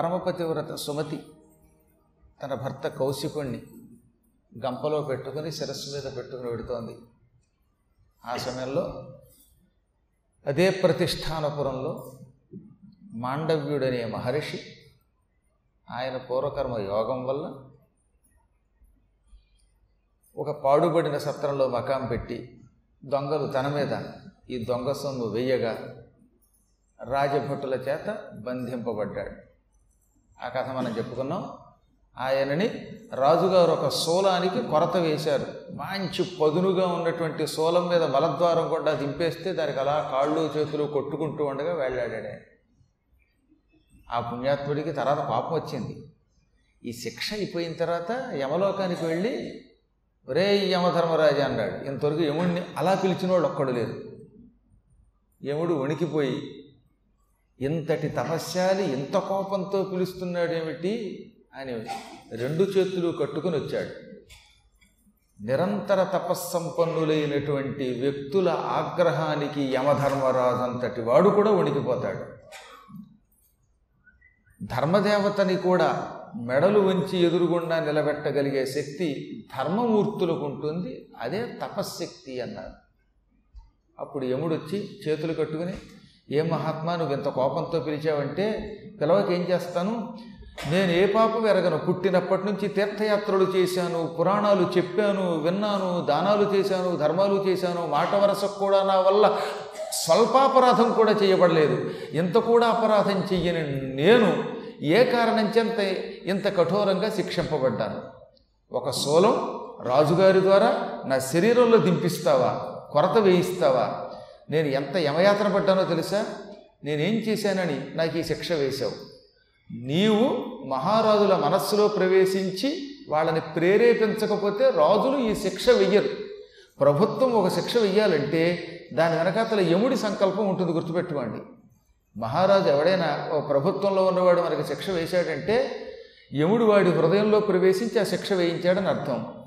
పరమపతివ్రత సుమతి తన భర్త కౌశికుణ్ణి గంపలో పెట్టుకుని శిరస్సు మీద పెట్టుకుని పెడుతోంది. ఆ సమయంలో అదే ప్రతిష్టానపురంలో మాండవ్యుడనే మహర్షి ఆయన పూర్వకర్మ యోగం వల్ల ఒక పాడుబడిన సత్రంలో మకాం పెట్టి దొంగలు తన మీద ఈ దొంగ సొమ్ము వెయ్యగా రాజభటుల చేత బంధింపబడ్డాడు. ఆ కథ మనం చెప్పుకున్నాం. ఆయనని రాజుగారు ఒక శూలానికి కొరత వేశారు. మంచి పదునుగా ఉన్నటువంటి శూలం మీద బలద్వారం కూడా దింపేస్తే దానికి అలా కాళ్ళు చేతులు కొట్టుకుంటూ ఉండగా వెళ్ళాడాడే ఆ పుణ్యాత్ముడికి తర్వాత పాపం వచ్చింది. ఈ శిక్ష అయిపోయిన తర్వాత యమలోకానికి వెళ్ళి ఒరే యమధర్మరాజు అన్నాడు. ఇంతవరకు యముడిని అలా పిలిచిన వాడు ఒక్కడు లేదు. యముడు వణికిపోయి ఇంతటి తపస్యాలి ఇంత కోపంతో పిలుస్తున్నాడేమిటి అని రెండు చేతులు కట్టుకుని వచ్చాడు. నిరంతర తపస్సంపన్నులైనటువంటి వ్యక్తుల ఆగ్రహానికి యమధర్మరాజు అంతటి వాడు కూడా వణికిపోతాడు. ధర్మదేవతని కూడా మెడలు వంచి ఎదురుగుండా నిలబెట్టగలిగే శక్తి ధర్మమూర్తులకు ఉంటుంది. అదే తపశ్శక్తి అన్నారు. అప్పుడు యముడొచ్చి చేతులు కట్టుకుని ఏ మహాత్మా నువ్వు ఇంత కోపంతో పిలిచావంటే పిలవకి ఏం చేస్తాను? నేను ఏ పాపం ఎరగను? పుట్టినప్పటి నుంచి తీర్థయాత్రలు చేశాను పురాణాలు చెప్పాను విన్నాను దానాలు చేశాను ధర్మాలు చేశాను. మాట వరసకు కూడా నా వల్ల స్వల్పాపరాధం కూడా చేయబడలేదు. ఇంత కూడా అపరాధం చెయ్యని నేను ఏ కారణం చెంత ఇంత కఠోరంగా శిక్షింపబడ్డాను? ఒక శూలం రాజుగారి ద్వారా నా శరీరంలో దింపిస్తావా? కొరత వేయిస్తావా? నేను ఎంత యమయాత్ర పడ్డానో తెలుసా? నేనేం చేశానని నాకు ఈ శిక్ష వేశావు. నీవు మహారాజుల మనస్సులో ప్రవేశించి వాళ్ళని ప్రేరేపించకపోతే రాజులు ఈ శిక్ష వెయ్యరు. ప్రభుత్వం ఒక శిక్ష వెయ్యాలంటే దాని వెనకాతల యముడి సంకల్పం ఉంటుంది గుర్తుపెట్టుకోండి. మహారాజు ఎవడైనా ఓ ప్రభుత్వంలో ఉన్నవాడు మనకి శిక్ష వేశాడంటే యముడు వాడి హృదయంలో ప్రవేశించి ఆ శిక్ష వేయించాడని అర్థం.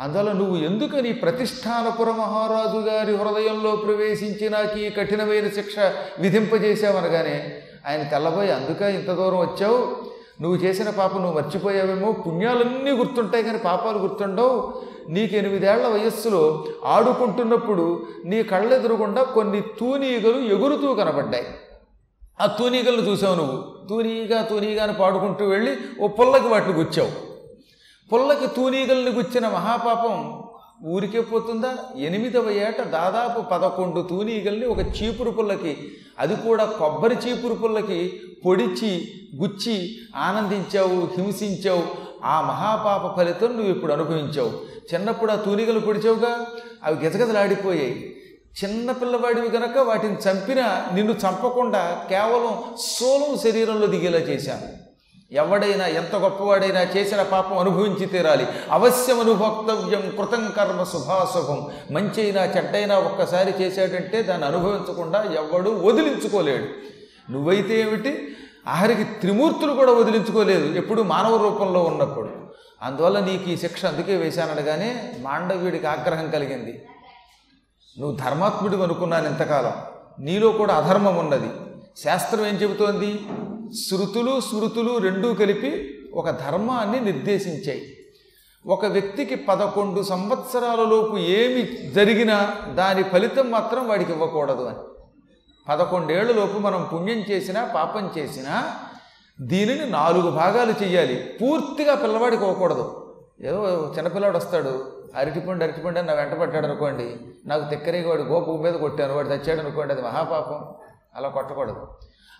అందులో నువ్వు ఎందుకని ప్రతిష్టానపుర మహారాజు గారి హృదయంలో ప్రవేశించి నాకు ఈ కఠినమైన శిక్ష విధింపజేశావనగానే ఆయన తెల్లబోయి అందుక ఇంత దూరం వచ్చావు? నువ్వు చేసిన పాపం నువ్వు మర్చిపోయావేమో? పుణ్యాలన్నీ గుర్తుంటాయి కానీ పాపాలు గుర్తుండవు. నీకు ఎనిమిదేళ్ళ వయస్సులో ఆడుకుంటున్నప్పుడు నీ కళ్ళెదురుగుండా కొన్ని తూనీగలు ఎగురుతూ కనబడ్డాయి. ఆ తూనీగలను చూసావు నువ్వు? తూనీగా తూనీగా అని పాడుకుంటూ వెళ్ళి ఓ పుల్లకి వాటిని గుచ్చావు. పుల్లకి తూనీగల్ని గుచ్చిన మహాపాపం ఊరికే పోతుందా? ఎనిమిదవ ఏట దాదాపు పదకొండు తూనీగల్ని ఒక చీపురు పుల్లకి అది కూడా కొబ్బరి చీపురు పుల్లకి పొడిచి గుచ్చి ఆనందించావు హింసించావు. ఆ మహాపాప ఫలితం నువ్వు ఇప్పుడు అనుభవించావు. చిన్నప్పుడు ఆ తూనిగలు పొడిచావుగా? అవి గజగజలాడిపోయాయి. చిన్న పిల్లవాడివి గనక వాటిని చంపినా నిన్ను చంపకుండా కేవలం సోలం శరీరంలో దిగేలా చేశాను. ఎవడైనా ఎంత గొప్పవాడైనా చేసిన పాపం అనుభవించి తీరాలి. అవశ్యం అనుభోక్తవ్యం కృతం కర్మ శుభాశుభం మంచి అయినా చెడ్డైనా ఒక్కసారి చేశాడంటే దాన్ని అనుభవించకుండా ఎవడూ వదిలించుకోలేడు. నువ్వైతే ఏమిటి? ఆఖరికి త్రిమూర్తులు కూడా వదిలించుకోలేదు ఎప్పుడు మానవ రూపంలో ఉన్నప్పుడు. అందువల్ల నీకు ఈ శిక్ష అందుకే వేశానడగానే మాండవ్యుడికి ఆగ్రహం కలిగింది. నువ్వు ధర్మాత్ముడివి అనుకున్నాను ఇంతకాలం. నీలో కూడా అధర్మం ఉన్నది. శాస్త్రం ఏం చెబుతోంది? శృతులు స్మృతులు రెండూ కలిపి ఒక ధర్మాన్ని నిర్దేశించాయి. ఒక వ్యక్తికి పదకొండు సంవత్సరాలలోపు ఏమి జరిగినా దాని ఫలితం మాత్రం వాడికి ఇవ్వకూడదు అని. పదకొండేళ్ళలోపు మనం పుణ్యం చేసినా పాపం చేసినా దీనిని నాలుగు భాగాలు చేయాలి పూర్తిగా పిల్లవాడికి ఇవ్వకూడదు. ఏదో చిన్నపిల్లాడు వస్తాడు అరటిపండు అరటిపండు అని నా వెంట పడ్డాడు అనుకోండి నాకు తిక్కరేగి వాడు గోపు మీద కొట్టాను వాడు తెచ్చాడు అనుకోండి అది మహాపాపం. అలా కొట్టకూడదు.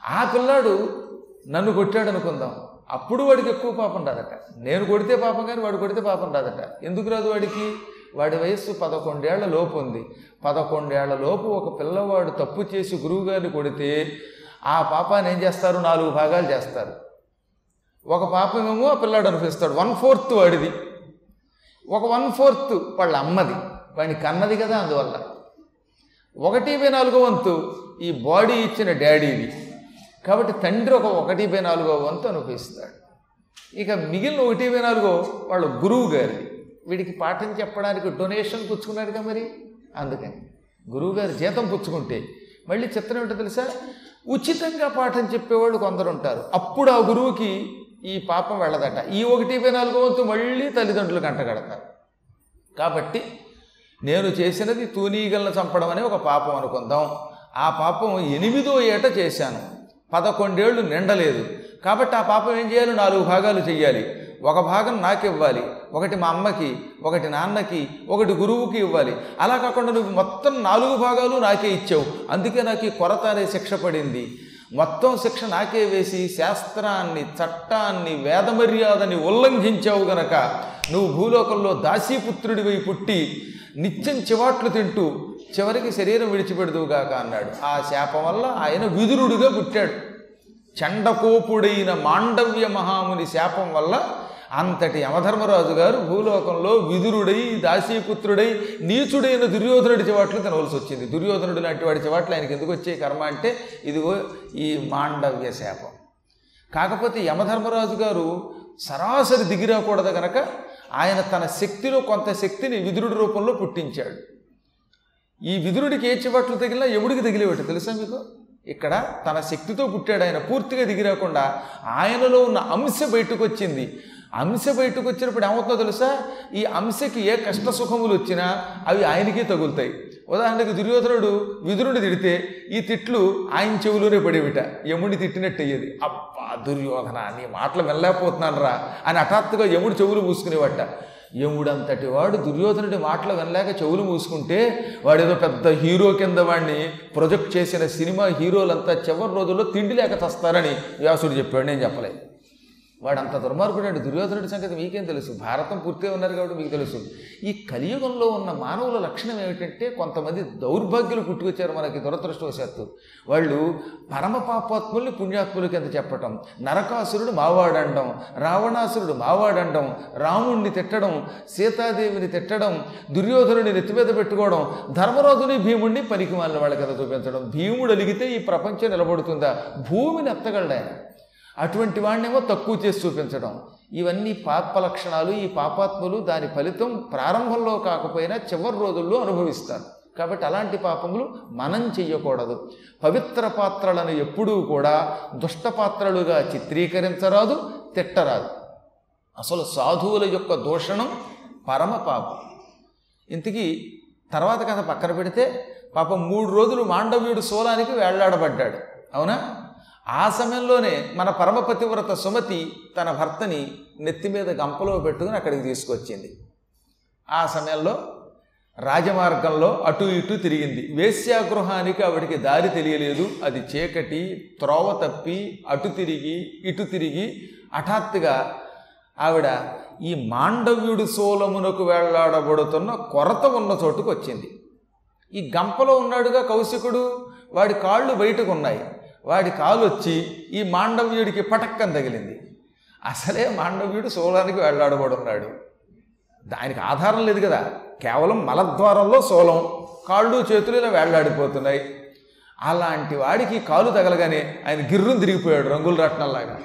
ఆ పిల్లాడు నన్ను కొట్టాడు అనుకుందాం అప్పుడు వాడికి ఎక్కువ పాపం రాదట. నేను కొడితే పాపం కానీ వాడు కొడితే పాపం రాదట. ఎందుకు రాదు వాడికి? వాడి వయస్సు పదకొండేళ్ళ లోపు ఉంది. పదకొండేళ్ళ లోపు ఒక పిల్లవాడు తప్పు చేసి గురువుగారిని కొడితే ఆ పాపాన్ని ఏం చేస్తారు? నాలుగు భాగాలు చేస్తారు. ఒక పాపమేమో ఆ పిల్లాడు అనిపిస్తాడు వన్ ఫోర్త్ వాడిది. ఒక వన్ ఫోర్త్ వాళ్ళ అమ్మది. వాడిని కన్నది కదా అందువల్ల. ఒకటి నాలుగో వంతు ఈ బాడీ ఇచ్చిన డాడీది. కాబట్టి తండ్రి ఒక ఒకటి బై నాలుగో వంతు అనుభవిస్తాడు ఇక మిగిలిన ఒకటి బై నాలుగో వాళ్ళ గురువు గారి. వీడికి పాఠం చెప్పడానికి డొనేషన్ పుచ్చుకున్నాడుగా మరి? అందుకని. గురువుగారు జీతం పుచ్చుకుంటే. మళ్ళీ చిత్రం ఏంటో తెలుసా? ఉచితంగా పాఠం చెప్పేవాళ్ళు కొందరు ఉంటారు. అప్పుడు ఆ గురువుకి ఈ పాపం వెళ్ళదట. ఈ ఒకటి బై నాలుగో వంతు మళ్ళీ తల్లిదండ్రులు కంటగడతారు కాబట్టి నేను చేసినది తూనీగలను చంపడం అనే ఒక పాపం అనుకుందాం. ఆ పాపం ఎనిమిదో ఏట చేశాను. పదకొండేళ్ళు నిండలేదు. కాబట్టి ఆ పాపం ఏం చేయాలి? నాలుగు భాగాలు చెయ్యాలి. ఒక భాగం నాకు ఇవ్వాలి ఒకటి మా అమ్మకి ఒకటి నాన్నకి ఒకటి గురువుకి ఇవ్వాలి. అలా కాకుండా నువ్వు మొత్తం నాలుగు భాగాలు నాకే ఇచ్చావు. అందుకే నాకు ఈ కొరత అనే శిక్ష పడింది. మొత్తం శిక్ష నాకే వేసి శాస్త్రాన్ని చట్టాన్ని వేద మర్యాదని ఉల్లంఘించావు గనక నువ్వు భూలోకంలో దాసీపుత్రుడివై పుట్టి నిత్యం చివాట్లు తింటూ చివరికి శరీరం విడిచిపెడదువుగాక అన్నాడు. ఆ శాపం వల్ల ఆయన విదురుడిగా పుట్టాడు. చండకోపుడైన మాండవ్య మహాముని శాపం వల్ల అంతటి యమధర్మరాజు గారు భూలోకంలో విదురుడై దాసీపుత్రుడై నీచుడైన దుర్యోధనుడి చివాట్లు తినవలసి వచ్చింది. దుర్యోధనుడు లాంటి వాడి చివాట్లు ఆయనకి ఎందుకు వచ్చే కర్మ అంటే ఇదిగో ఈ మాండవ్య శాపం. కాకపోతే యమధర్మరాజు గారు సరాసరి దిగిరాకూడదు కనుక ఆయన తన శక్తిలో కొంత శక్తిని విదురుడి రూపంలో పుట్టించాడు. ఈ విదురుడికి ఏ చివట్లు తగిలినా ఎవుడికి తగిలేవాటి తెలుసా మీకు? ఇక్కడ తన శక్తితో పుట్టాడు ఆయన పూర్తిగా దిగిరాకుండా ఆయనలో ఉన్న అంశ బయటకు వచ్చింది అంశ బయటకు వచ్చినప్పుడు ఏమవుతుందో తెలుసా? ఈ అంశకి ఏ కష్ట సుఖములు వచ్చినా అవి ఆయనకే తగులుతాయి. ఉదాహరణకి దుర్యోధనుడు విదురుని తిడితే ఈ తిట్లు ఆయన చెవులోనే పడేవిట. యముడిని తిట్టినట్టు అయ్యేది. అబ్బా దుర్యోధన నీ మాటలు వెళ్ళలేకపోతున్నాను రా అని హఠాత్తుగా యముడు చెవులు మూసుకునేవాట. యముడంతటి వాడు దుర్యోధనుడి మాటలు వినలేక చెవులు మూసుకుంటే వాడేదో పెద్ద హీరో కింద వాడిని ప్రొజెక్ట్ చేసిన సినిమా హీరోలంతా చివరి రోజుల్లో తిండి లేక తస్తారని వ్యాసుడు చెప్పాడు నేను చెప్పలేదు. వాడు అంత దుర్మార్గుడు అండి దుర్యోధనుడి సంగతి మీకేం తెలుసు? భారతం పూర్తి ఉన్నారు కాబట్టి మీకు తెలుసు. ఈ కలియుగంలో ఉన్న మానవుల లక్షణం ఏమిటంటే కొంతమంది దౌర్భాగ్యులు పుట్టుకొచ్చారు మనకి దురదృష్టవశాత్తు. వాళ్ళు పరమ పాపాత్ముల్ని పుణ్యాత్ముల కింద చెప్పటం నరకాసురుడు మావాడండం రావణాసురుడు మావాడండం రాముణ్ణి తిట్టడం సీతాదేవిని తిట్టడం దుర్యోధనుడిని నెత్తిమీద పెట్టుకోవడం ధర్మరాజుని భీముణ్ణి పనికి వాళ్ళ వాళ్ళ కథ చూపించడం. భీముడు అలిగితే ఈ ప్రపంచం నిలబడుతుందా? భూమిని ఎత్తగలడా అటువంటి వాడినేమో తక్కువ చేసి చూపించడం. ఇవన్నీ పాప లక్షణాలు ఈ పాపాత్ములు దాని ఫలితం ప్రారంభంలో కాకపోయినా చివరి రోజుల్లో అనుభవిస్తారు. కాబట్టి అలాంటి పాపములు మనం చెయ్యకూడదు. పవిత్ర పాత్రలను ఎప్పుడూ కూడా దుష్ట పాత్రలుగా చిత్రీకరించరాదు తిట్టరాదు. అసలు సాధువుల యొక్క దూషణం పరమ పాపం. ఇంతకీ తర్వాత కథ పక్కన పెడితే పాపం మూడు రోజులు మాండవ్యుడు సోలానికి వేళ్ళాడబడ్డాడు. అవునా? ఆ సమయంలోనే మన పరమపతివ్రత సుమతి తన భర్తని నెత్తి మీద గంపలో పెట్టుకుని అక్కడికి తీసుకొచ్చింది. ఆ సమయంలో రాజమార్గంలో అటు ఇటు తిరిగింది. వేశ్యాగృహానికి ఆవిడికి దారి తెలియలేదు. అది చీకటి త్రోవ తప్పి అటు తిరిగి ఇటు తిరిగి హఠాత్తుగా ఆవిడ ఈ మాండవ్యుడి సోలమునకు వెళ్ళాడబడుతున్న కొరత ఉన్న చోటుకు వచ్చింది ఈ గంపలో ఉన్నాడుగా కౌశికుడు వాడి కాళ్ళు బయటకు ఉన్నాయి వాడి కాలు వచ్చి ఈ మాండవ్యుడికి పటక్కన తగిలింది. అసలే మాండవ్యుడు సోలానికి వెళ్ళాడబడున్నాడు దానికి ఆధారం లేదు కదా. కేవలం మలద్వారంలో సోలం కాళ్ళు చేతులు ఇలా వేళ్ళాడిపోతున్నాయి. అలాంటి వాడికి కాలు తగలగానే ఆయన గిర్రును తిరిగిపోయాడు రంగుల రత్నంలాగా.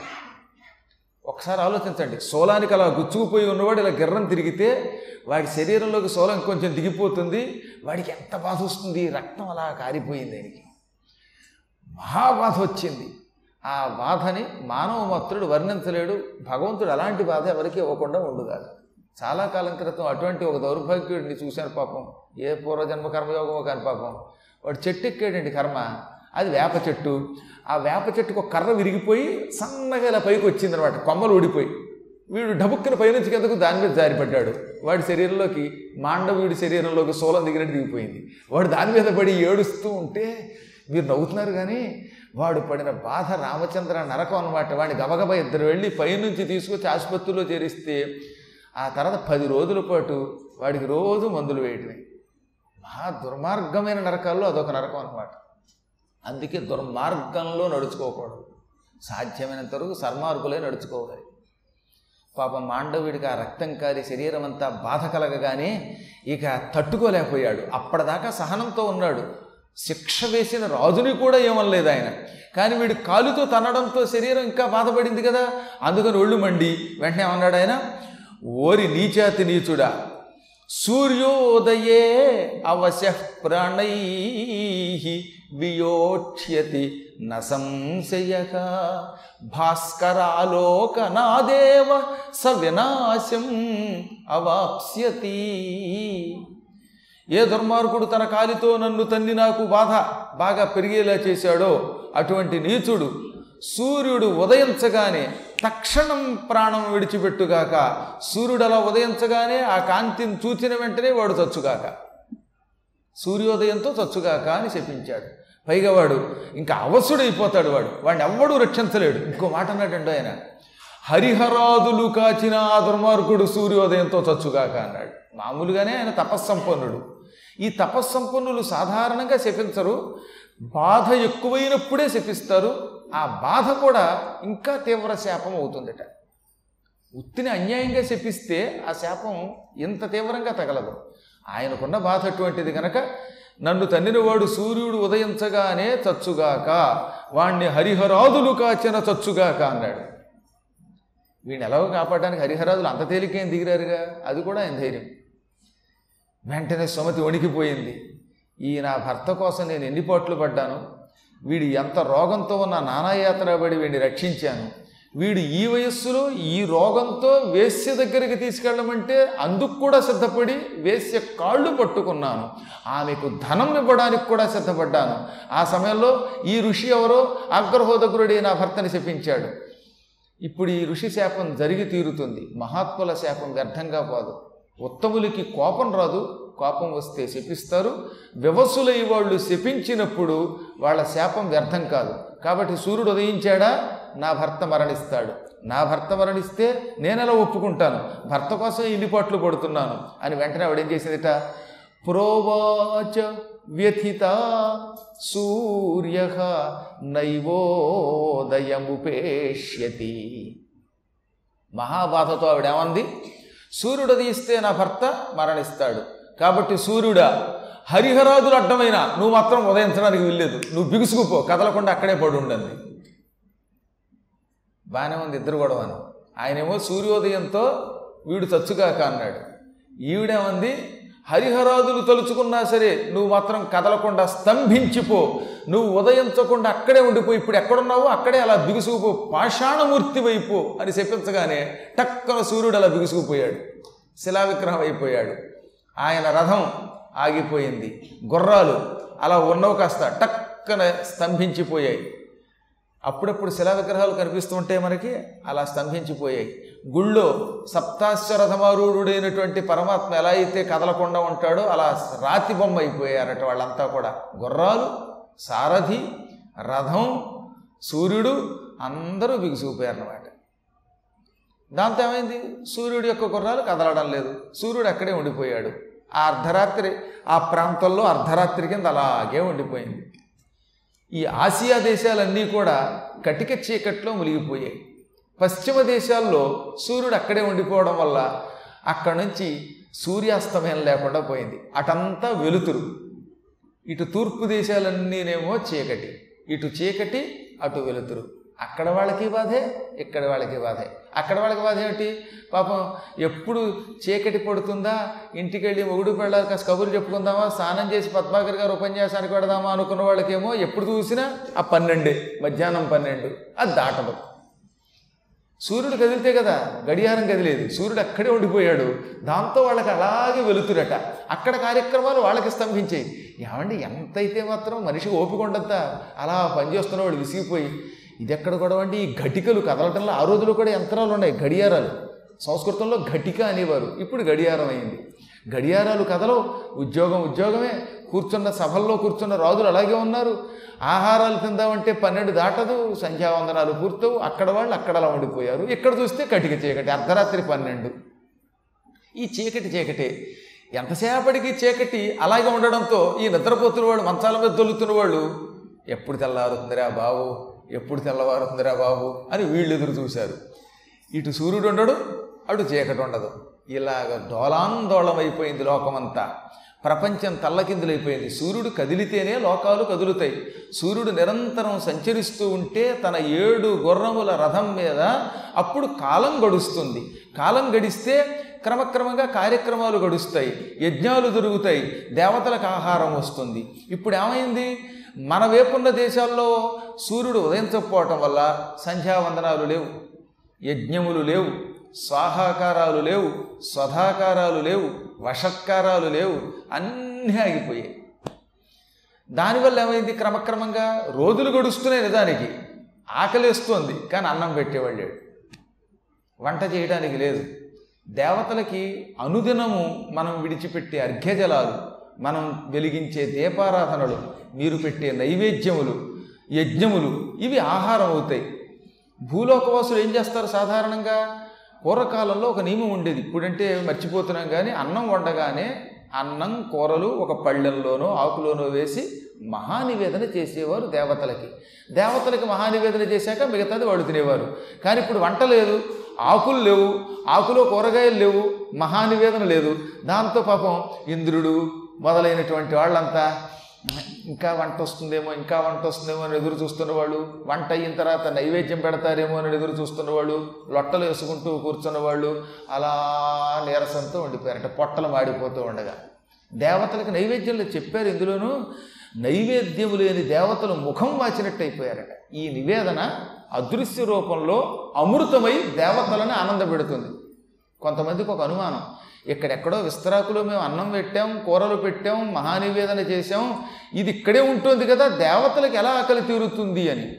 ఒకసారి ఆలోచించండి. సోలానికి అలా గుచ్చుకుపోయి ఉన్నవాడు ఇలా గిర్రం తిరిగితే వాడి శరీరంలోకి సోలం కొంచెం దిగిపోతుంది. వాడికి ఎంత బాధ వస్తుంది? రక్తం అలా కారిపోయింది ఆయనకి. మహాబాధ వచ్చింది ఆ బాధని మానవ మాత్రుడు వర్ణించలేడు. భగవంతుడు అలాంటి బాధ ఎవరికి ఇవ్వకుండా ఉండుగాదు. చాలా కాలం క్రితం అటువంటి ఒక దౌర్భాగ్యుడిని చూశాను పాపం. ఏ పూర్వజన్మ కర్మయోగమో కాని పాపం. వాడు చెట్టు ఎక్కాడండి కర్మ. అది వేప చెట్టు. ఆ వేప చెట్టుకు ఒక కర్ర విరిగిపోయి సన్నగా ఇలా పైకి వచ్చిందనమాట. కొమ్మలు ఊడిపోయి. వీడు డబుక్కున పైనుంచి కిందకు దాని మీద జారిపడ్డాడు వాడి శరీరంలోకి మాండవీడి శరీరంలోకి సోలం దిగినట్టు దిగిపోయింది. వాడు దాని మీద పడి ఏడుస్తూ ఉంటే మీరు నవ్వుతున్నారు కానీ వాడు పడిన బాధ రామచంద్ర నరకం అనమాట వాడిని గబగబా ఇద్దరు వెళ్ళి పైనుంచి తీసుకొచ్చి ఆసుపత్రిలో చేరిస్తే ఆ తర్వాత పది రోజుల పాటు వాడికి రోజు మందులు వేయటమే. మహా దుర్మార్గమైన నరకాల్లో అదొక నరకం అనమాట అందుకే దుర్మార్గంలో నడుచుకోకూడదు. సాధ్యమైనంత వరకు సన్మార్గులే నడుచుకోవాలి. పాపం మాండవుడికి ఆ రక్తం కారి శరీరం అంతా బాధ కలగగానే ఇక తట్టుకోలేకపోయాడు. అప్పటిదాకా సహనంతో ఉన్నాడు. శిక్ష వేసిన రాజుని కూడా ఏమనలేదు ఆయన. కానీ వీడు కాలుతో తనడంతో శరీరం ఇంకా బాధపడింది కదా. అందుకని ఒళ్ళు మండి వెంటనే ఏమన్నాడు ఆయన? ఓరి నీచాతి నీచుడా సూర్యోదయే అవశ ప్రాణై వియోక్ష్యతి నసంశయక భాస్కరాలోకనాదేవ స వినాశం అవాప్స్యతి. ఏ దుర్మార్గుడు తన కాలితో నన్ను తన్ని నాకు బాధ బాగా పెరిగేలా చేశాడో అటువంటి నీచుడు సూర్యుడు ఉదయించగానే తక్షణం ప్రాణం విడిచిపెట్టుగాక సూర్యుడు అలా ఉదయించగానే ఆ కాంతిని చూచిన వెంటనే వాడు చచ్చుగాక. సూర్యోదయంతో చచ్చుగాక అని చెప్పించాడు పైగా వాడు ఇంకా అవసుడైపోతాడు వాడు. వాడిని ఎవ్వడూ రక్షించలేడు. ఇంకో మాట అన్నాడండి ఆయన. హరిహరాదులు కాచిన ఆ దుర్మార్గుడు సూర్యోదయంతో చచ్చుగాక అన్నాడు. మామూలుగానే ఆయన తపస్సంపన్నుడు. ఈ తపస్సంపన్నులు సాధారణంగా శపించరు బాధ ఎక్కువైనప్పుడే శపిస్తారు ఆ బాధ కూడా ఇంకా తీవ్ర శాపం అవుతుందట. ఉత్తిని అన్యాయంగా శపిస్తే ఆ శాపం ఇంత తీవ్రంగా తగలదు. ఆయనకున్న బాధ అటువంటిది కనుక నన్ను తన్నినవాడు సూర్యుడు ఉదయించగానే చచ్చుగాక వాణ్ణి హరిహరాదులు కాచిన చచ్చుగాక అన్నాడు. వీడిని ఎలాగో కాపాడడానికి హరిహరాదులు అంత తేలికేం దిగిరారుగా? అది కూడా ఆయన ధైర్యం. వెంటనే సుమతి వణికిపోయింది. ఈ నా భర్త కోసం నేను ఎన్ని పాట్లు పడ్డాను వీడు ఎంత రోగంతో ఉన్న నానాయాత్ర పడి వీడిని రక్షించాను. వీడు ఈ వయస్సులో ఈ రోగంతో వేశ్య దగ్గరికి తీసుకెళ్ళమంటే అందుకు కూడా సిద్ధపడి వేశ్య కాళ్ళు పట్టుకున్నాను. ఆమెకు ధనం ఇవ్వడానికి కూడా సిద్ధపడ్డాను. ఆ సమయంలో ఈ ఋషి ఎవరో అగ్రహోదగ్రుడి నా భర్తని శపించాడు. ఇప్పుడు ఈ ఋషి శాపం జరిగి తీరుతుంది. మహాత్ముల శాపం వ్యర్థంగా పోదు. ఉత్తములకి కోపం రాదు. కోపం వస్తే శపిస్తారు. వివసులై వాళ్ళు శపించినప్పుడు వాళ్ళ శాపం వ్యర్థం కాదు. కాబట్టి సూర్యుడు ఉదయించాడా? నా భర్త మరణిస్తాడు. నా భర్త మరణిస్తే నేనెలా ఒప్పుకుంటాను? భర్త కోసం ఇల్లిపాట్లు పడుతున్నాను అని వెంటనే ఆవిడ ఏం చేసేదిట? ప్రోవాచ వ్యథిత సూర్య నైవోదయముపేష్యతి. మహాబాధతో ఆవిడేమంది సూర్యుడు ఉదయిస్తే నా భర్త మరణిస్తాడు. కాబట్టి సూర్యుడా హరిహరాదులు అడ్డమైన నువ్వు మాత్రం ఉదయించడానికి వెళ్ళలేదు నువ్వు బిగుసుకుపో కదలకుండా అక్కడే పడి ఉండండి బాగానే ఉంది ఇద్దరు గొడవను ఆయనేమో సూర్యోదయంతో వీడు చచ్చుగాక అన్నాడు. ఈవిడేమంది? హరిహరాదులు తలుచుకున్నా సరే నువ్వు మాత్రం కదలకుండా స్తంభించిపో. నువ్వు ఉదయించకుండా అక్కడే ఉండిపో. ఇప్పుడు ఎక్కడున్నావో అక్కడే అలా బిగుసుకుపో. పాషాణమూర్తి వైపు అని చెప్పించగానే టక్కన సూర్యుడు అలా బిగుసుకుపోయాడు. శిలా విగ్రహం అయిపోయాడు ఆయన రథం ఆగిపోయింది. గుర్రాలు అలా ఉన్నవు కాస్త టక్కన స్తంభించిపోయాయి. అప్పుడప్పుడు శిలా విగ్రహాలు కనిపిస్తుంటే మనకి అలా స్తంభించిపోయాయి. గుళ్ళో సప్తాశ్వరథమారూఢుడైనటువంటి పరమాత్మ ఎలా అయితే కదలకుండా ఉంటాడో అలా రాతి బొమ్మ అయిపోయారట వాళ్ళంతా కూడా. గుర్రాలు సారథి రథం సూర్యుడు అందరూ బిగుసిపోయారన్నమాట దాంతో ఏమైంది? సూర్యుడు యొక్క గుర్రాలు కదలడం లేదు. సూర్యుడు అక్కడే ఉండిపోయాడు. ఆ అర్ధరాత్రి ఆ ప్రాంతంలో అర్ధరాత్రి కింద అలాగే ఉండిపోయింది. ఈ ఆసియా దేశాలన్నీ కూడా కటిక చీకట్లో మునిగిపోయాయి. పశ్చిమ దేశాల్లో సూర్యుడు అక్కడే ఉండిపోవడం వల్ల అక్కడి నుంచి సూర్యాస్తమయం లేకుండా పోయింది. అటంతా వెలుతురు. ఇటు తూర్పు దేశాలన్నీనేమో చీకటి. ఇటు చీకటి అటు వెలుతురు. అక్కడ వాళ్ళకి బాధే ఇక్కడ వాళ్ళకి బాధే. అక్కడ వాళ్ళకి బాధ ఏమిటి? పాపం ఎప్పుడు చీకటి పడుతుందా? ఇంటికి వెళ్ళి మొగుడు పెళ్ళాలి కాస్త కబుర్లు చెప్పుకుందామా? స్నానం చేసి పద్మాకర్ గారు ఉపన్యాసానికి పెడదామా అనుకున్న వాళ్ళకేమో ఎప్పుడు చూసినా ఆ పన్నెండే మధ్యాహ్నం పన్నెండు. అది దాటదు. సూర్యుడు కదిలితే కదా గడియారం కదిలేదు. సూర్యుడు అక్కడే ఉండిపోయాడు. దాంతో వాళ్ళకి అలాగే వెలుతురట. అక్కడ కార్యక్రమాలు వాళ్ళకి స్తంభించాయి. ఏమండి ఎంతైతే మాత్రం మనిషి ఓపిక ఉండద్దా? అలా పనిచేస్తున్న వాడు విసిగిపోయి. ఇది ఎక్కడ గొడవ అండి? ఈ ఘటికలు కదలటంలో ఆ రోజుల్లో కూడా యంత్రాలు ఉన్నాయి గడియారాలు. సంస్కృతంలో ఘటిక అనేవారు. ఇప్పుడు గడియారం అయింది. గడియారాలు కదలవు. ఉద్యోగం ఉద్యోగమే. కూర్చున్న సభల్లో కూర్చున్న రాజులు అలాగే ఉన్నారు. ఆహారాలు తిందామంటే పన్నెండు దాటదు సంధ్యావందనాలు పూర్తవు అక్కడ వాళ్ళు అక్కడ అలా ఉండిపోయారు. ఇక్కడ చూస్తే కటిక చీకటి అర్ధరాత్రి పన్నెండు. ఈ చీకటి చీకటే. ఎంతసేపటికి చీకటి అలాగే ఉండడంతో ఈ నిద్రపోతున్న వాళ్ళు మంచాల మీద దొల్లుతున్న వాళ్ళు ఎప్పుడు తెల్లారుతుందిరా బాబు? ఎప్పుడు తెల్లవారుతుందిరా బాబు? అని వీళ్ళు ఎదురు చూశారు. ఇటు సూర్యుడు ఉండడు అటు చీకటి ఉండదు. ఇలాగ డోలాందోళం అయిపోయింది లోకమంతా. ప్రపంచం తల్లకిందులైపోయింది. సూర్యుడు కదిలితేనే లోకాలు కదులుతాయి. సూర్యుడు నిరంతరం సంచరిస్తూ ఉంటే తన ఏడు గుర్రముల రథం మీద అప్పుడు కాలం గడుస్తుంది. కాలం గడిస్తే క్రమక్రమంగా కార్యక్రమాలు గడుస్తాయి. యజ్ఞాలు జరుగుతాయి. దేవతలకు ఆహారం వస్తుంది. ఇప్పుడు ఏమైంది? మన వేపున్న దేశాల్లో సూర్యుడు ఉదయించకపోవటం వల్ల సంధ్యావందనాలు లేవు. యజ్ఞములు లేవు. స్వాహాకారాలు లేవు స్వధాకారాలు లేవు వషత్కారాలు లేవు అన్నీ ఆగిపోయాయి. దానివల్ల ఏమైంది? క్రమక్రమంగా రోజులు గడుస్తున్నాయి నిజానికి. ఆకలేస్తోంది కానీ అన్నం పెట్టేవాళ్ళు వంట చేయడానికి లేదు. దేవతలకి అనుదినము మనం విడిచిపెట్టే అర్ఘ్యజలాలు మనం వెలిగించే దీపారాధనలు మీరు పెట్టే నైవేద్యములు యజ్ఞములు ఇవి ఆహారం అవుతాయి. భూలోకవాసులు ఏం చేస్తారు సాధారణంగా? పూర్వకాలంలో ఒక నియమం ఉండేది. ఇప్పుడంటే మర్చిపోతున్నాం కానీ అన్నం వండగానే అన్నం కూరలు ఒక పళ్ళెంలోనో ఆకులోనో వేసి మహానివేదన చేసేవారు దేవతలకి. దేవతలకి మహానివేదన చేశాక మిగతాది వాళ్ళు తినేవారు. కానీ ఇప్పుడు వంట లేదు ఆకులు లేవు ఆకులో కూరగాయలు లేవు మహానివేదన లేదు. దాంతో పాపం ఇంద్రుడు మొదలైనటువంటి వాళ్ళంతా ఇంకా వంట వస్తుందేమో ఇంకా వంట వస్తుందేమో అని ఎదురు చూస్తున్న వాళ్ళు వంట అయిన తర్వాత నైవేద్యం పెడతారేమో అని ఎదురు చూస్తున్న వాళ్ళు లొట్టలు వేసుకుంటూ కూర్చున్న వాళ్ళు అలా నీరసంతో ఉండిపోయారంట పొట్టలు మాడిపోతూ ఉండగా. దేవతలకు నైవేద్యంలో చెప్పారు ఇందులోనూ నైవేద్యము లేని దేవతలు ముఖం వాచినట్టు అయిపోయారట ఈ నివేదన అదృశ్య రూపంలో అమృతమై దేవతలను ఆనందపెడుతుంది. కొంతమందికి ఒక అనుమానం ఇక్కడెక్కడో విస్తరాకులో మేము అన్నం పెట్టాం కూరలు పెట్టాం మహానివేదన చేశాం. ఇది ఇక్కడే ఉంటుంది కదా దేవతలకు ఎలా ఆకలి తీరుతుంది అని.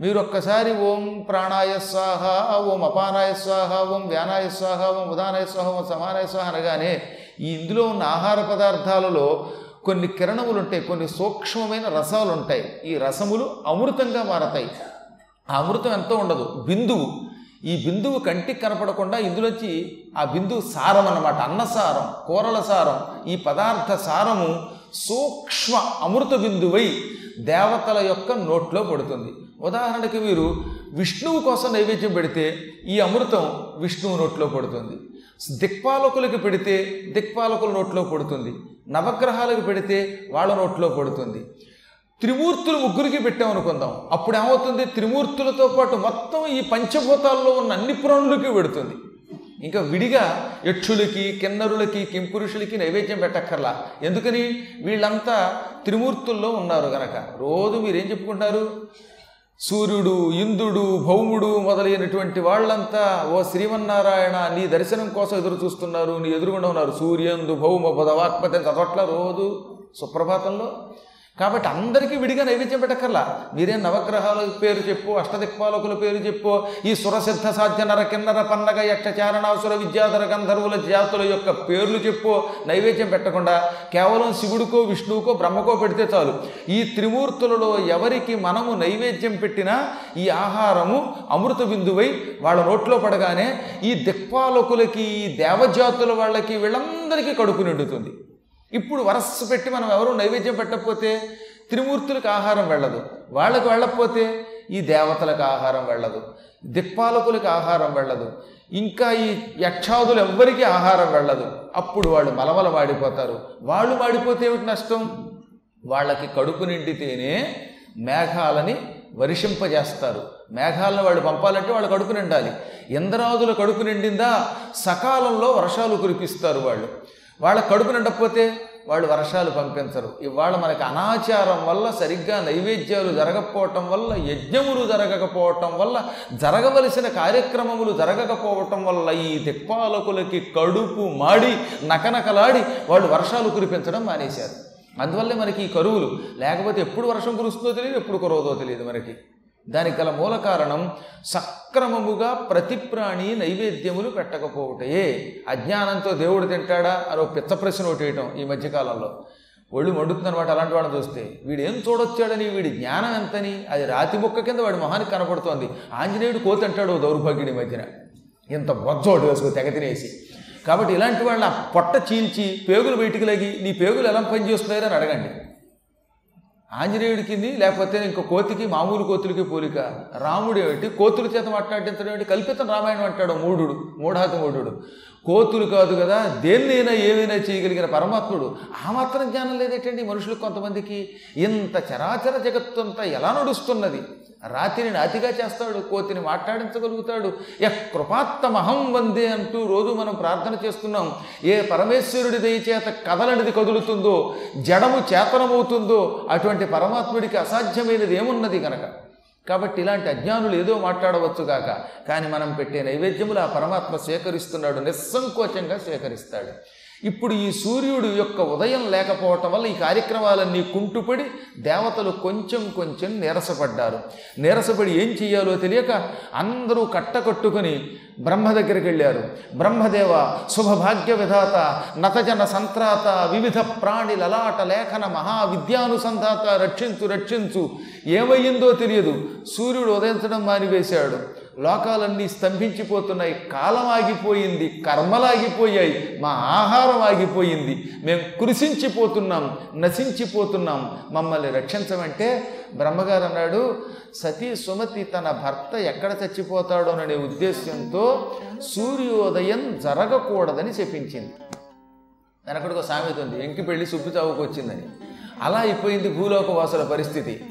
మీరు ఒక్కసారి ఓం ప్రాణాయ స్వాహ ఓం అపానాయ స్వాహ ఓం వ్యానాయ స్వాహ ఓం ఉదానాయ స్వాహ ఓం సమానాయ స్వాహ అనగానే ఈ ఇందులో ఉన్న ఆహార పదార్థాలలో కొన్ని కిరణములు ఉంటాయి కొన్ని సూక్ష్మమైన రసాలు ఉంటాయి ఈ రసములు అమృతంగా మారతాయి. ఆ అమృతం ఎంతో ఉండదు బిందువు. ఈ బిందువు కంటికి కనపడకుండా ఇందులోంచి ఆ బిందువు సారం అన్నమాట. అన్నసారం కూరల సారం ఈ పదార్థ సారము సూక్ష్మ అమృత బిందువై దేవతల యొక్క నోట్లో పడుతుంది. ఉదాహరణకి మీరు విష్ణువు కోసం నైవేద్యం పెడితే ఈ అమృతం విష్ణువు నోట్లో పడుతుంది. దిక్పాలకులకి పెడితే దిక్పాలకుల నోట్లో పడుతుంది. నవగ్రహాలకు పెడితే వాళ్ళ నోట్లో పడుతుంది. త్రిమూర్తులు ముగ్గురికి పెట్టామనుకుందాం అప్పుడు ఏమవుతుంది? త్రిమూర్తులతో పాటు మొత్తం ఈ పంచభూతాల్లో ఉన్న అన్ని ప్రాణులకి పెడుతుంది. ఇంకా విడిగా యక్షులకి కిన్నరులకి కింపురుషులకి నైవేద్యం పెట్టక్కర్లా. ఎందుకని? వీళ్ళంతా త్రిమూర్తుల్లో ఉన్నారు గనక. రోజు మీరేం చెప్పుకుంటారు? సూర్యుడు ఇంద్రుడు భౌముడు మొదలైనటువంటి వాళ్ళంతా ఓ శ్రీమన్నారాయణ నీ దర్శనం కోసం ఎదురు చూస్తున్నారు నీ ఎదురుగుండా ఉన్నారు. సూర్యందు భౌమ పదవాత్మతి చదవట్ల రోజు సుప్రభాతంలో కాబట్టి అందరికీ విడిగా నైవేద్యం పెట్టక్కర్లా. మీరేం నవగ్రహాల పేరు చెప్పు అష్టదిక్పాలకుల పేరు చెప్పు. ఈ సురసిద్ధ సాధ్య నర కిన్నర పన్నగ యక్షచారణాసుర విద్యాధర గంధర్వుల జాతుల యొక్క పేర్లు చెప్పు. నైవేద్యం పెట్టకుండా కేవలం శివుడికో విష్ణువుకో బ్రహ్మకో పెడితే చాలు. ఈ త్రిమూర్తులలో ఎవరికి మనము నైవేద్యం పెట్టినా ఈ ఆహారము అమృత బిందువై వాళ్ళ నోట్లో పడగానే ఈ దిక్పాలకులకి ఈ దేవజాతుల వాళ్ళకి వీళ్ళందరికీ కడుపు నిండుతుంది. ఇప్పుడు వరస్సు పెట్టి మనం ఎవరు నైవేద్యం పెట్టకపోతే త్రిమూర్తులకు ఆహారం వెళ్ళదు. వాళ్ళకు వెళ్ళకపోతే ఈ దేవతలకు ఆహారం వెళ్ళదు. దిక్పాలకులకు ఆహారం వెళ్ళదు. ఇంకా ఈ యక్షాదులు ఎవ్వరికీ ఆహారం వెళ్ళదు. అప్పుడు వాళ్ళు మలమల వాడిపోతారు వాళ్ళు వాడిపోతే ఏమిటి నష్టం? వాళ్ళకి కడుపు నిండితేనే మేఘాలని వర్షింపజేస్తారు. మేఘాలను వాళ్ళు పంపాలంటే వాళ్ళు కడుపు నిండాలి. ఇంద్రాదుల కడుపు నిండిందా? సకాలంలో వర్షాలు కురిపిస్తారు వాళ్ళు. వాళ్ళ కడుపు నిండకపోతే వాళ్ళు వర్షాలు పంపించరు. ఇవాళ మనకి అనాచారం వల్ల సరిగ్గా నైవేద్యాలు జరగకపోవటం వల్ల యజ్ఞములు జరగకపోవటం వల్ల జరగవలసిన కార్యక్రమములు జరగకపోవటం వల్ల ఈ దిక్పాలకులకి కడుపు మాడి నకనకలాడి వాళ్ళు వర్షాలు కురిపించడం మానేశారు. అందువల్లే మనకి ఈ కరువులు. లేకపోతే ఎప్పుడు వర్షం కురుస్తుందో తెలియదు ఎప్పుడు కురవదో తెలియదు మనకి. దానికి గల మూల కారణం సక్రమముగా ప్రతి ప్రాణి నైవేద్యములు పెట్టకపోవటయే. అజ్ఞానంతో దేవుడు తింటాడా? అని ఒక పిత్త ప్రశ్న ఒకటి వేయటం ఈ మధ్యకాలంలో ఒళ్ళు మండుతుందనమాట అలాంటి వాడిని చూస్తే. వీడు ఏం చూడొచ్చాడని? వీడి జ్ఞానం ఎంతని? అది రాతి ముక్క కింద వాడి మొహానికి కనపడుతోంది. ఆంజనేయుడు కోతి అంటాడు దౌర్భాగ్యుడి మధ్యన. ఇంత బొజ్జోడు వేసుకో తెగ తినేసి. కాబట్టి ఇలాంటి వాళ్ళ పొట్ట చీల్చి పేగులు బయటికి లగి నీ పేగులు ఎలా పనిచేస్తున్నాయని అడగండి. ఆంజనేయుడికి లేకపోతే ఇంకో కోతికి మామూలు కోతులకి పోలిక. రాముడు ఏమిటి కోతుల చేత మాట్లాడించడం ఏమిటి? కల్పితం రామాయణం అంటాడు మూఢుడు మూఢాతి మూఢుడు కోతులు కాదు కదా దేన్నైనా ఏమైనా చేయగలిగిన పరమాత్ముడు. ఆ మాత్రం జ్ఞానం లేదేటండి మనుషులకు కొంతమందికి. ఇంత చరాచర జగత్తంతా ఎలా నడుస్తున్నది? రాతిని నాతిగా చేస్తాడు కోతిని మాట్లాడించగలుగుతాడు. ఎ కృపాత్తమహం వందే అంటూ రోజు మనం ప్రార్థన చేస్తున్నాం. ఏ పరమేశ్వరుడి దయచేత కదలనిది కదులుతుందో జడము చేతనమవుతుందో అటువంటి పరమాత్ముడికి అసాధ్యమైనది ఏమున్నది కనుక కాబట్టి ఇలాంటి అజ్ఞానులు ఏదో మాట్లాడవచ్చు గాక. కానీ మనం పెట్టే నైవేద్యములు ఆ పరమాత్మ సేకరిస్తున్నాడు నిస్సంకోచంగా సేకరిస్తాడు. ఇప్పుడు ఈ సూర్యుడు యొక్క ఉదయం లేకపోవటం వల్ల ఈ కార్యక్రమాలన్నీ కుంటుపడి దేవతలు కొంచెం కొంచెం నీరసపడ్డారు. నీరసపడి ఏం చెయ్యాలో తెలియక అందరూ కట్టకట్టుకుని బ్రహ్మ దగ్గరికి వెళ్ళారు. బ్రహ్మదేవ శుభభాగ్య విధాత నతజన సంత్రాత వివిధ ప్రాణి లలాట లేఖన మహావిద్యానుసంధాత రక్షించు రక్షించు. ఏమయ్యిందో తెలియదు. సూర్యుడు ఉదయించడం మానివేశాడు. లోకాలన్నీ స్తంభించిపోతున్నాయి కాలం ఆగిపోయింది కర్మలాగిపోయాయి మా ఆహారం ఆగిపోయింది మేము కురిసించిపోతున్నాం నశించిపోతున్నాం మమ్మల్ని రక్షించమంటే బ్రహ్మగారు అన్నాడు సతీ సుమతి తన భర్త ఎక్కడ చచ్చిపోతాడోననే ఉద్దేశ్యంతో సూర్యోదయం జరగకూడదని చెప్పించింది. వెనకడికి ఒక సామెత ఉంది ఎంకి పెళ్ళి సుబ్బు చావుకు వచ్చిందని అలా అయిపోయింది భూలోక వాసుల పరిస్థితి.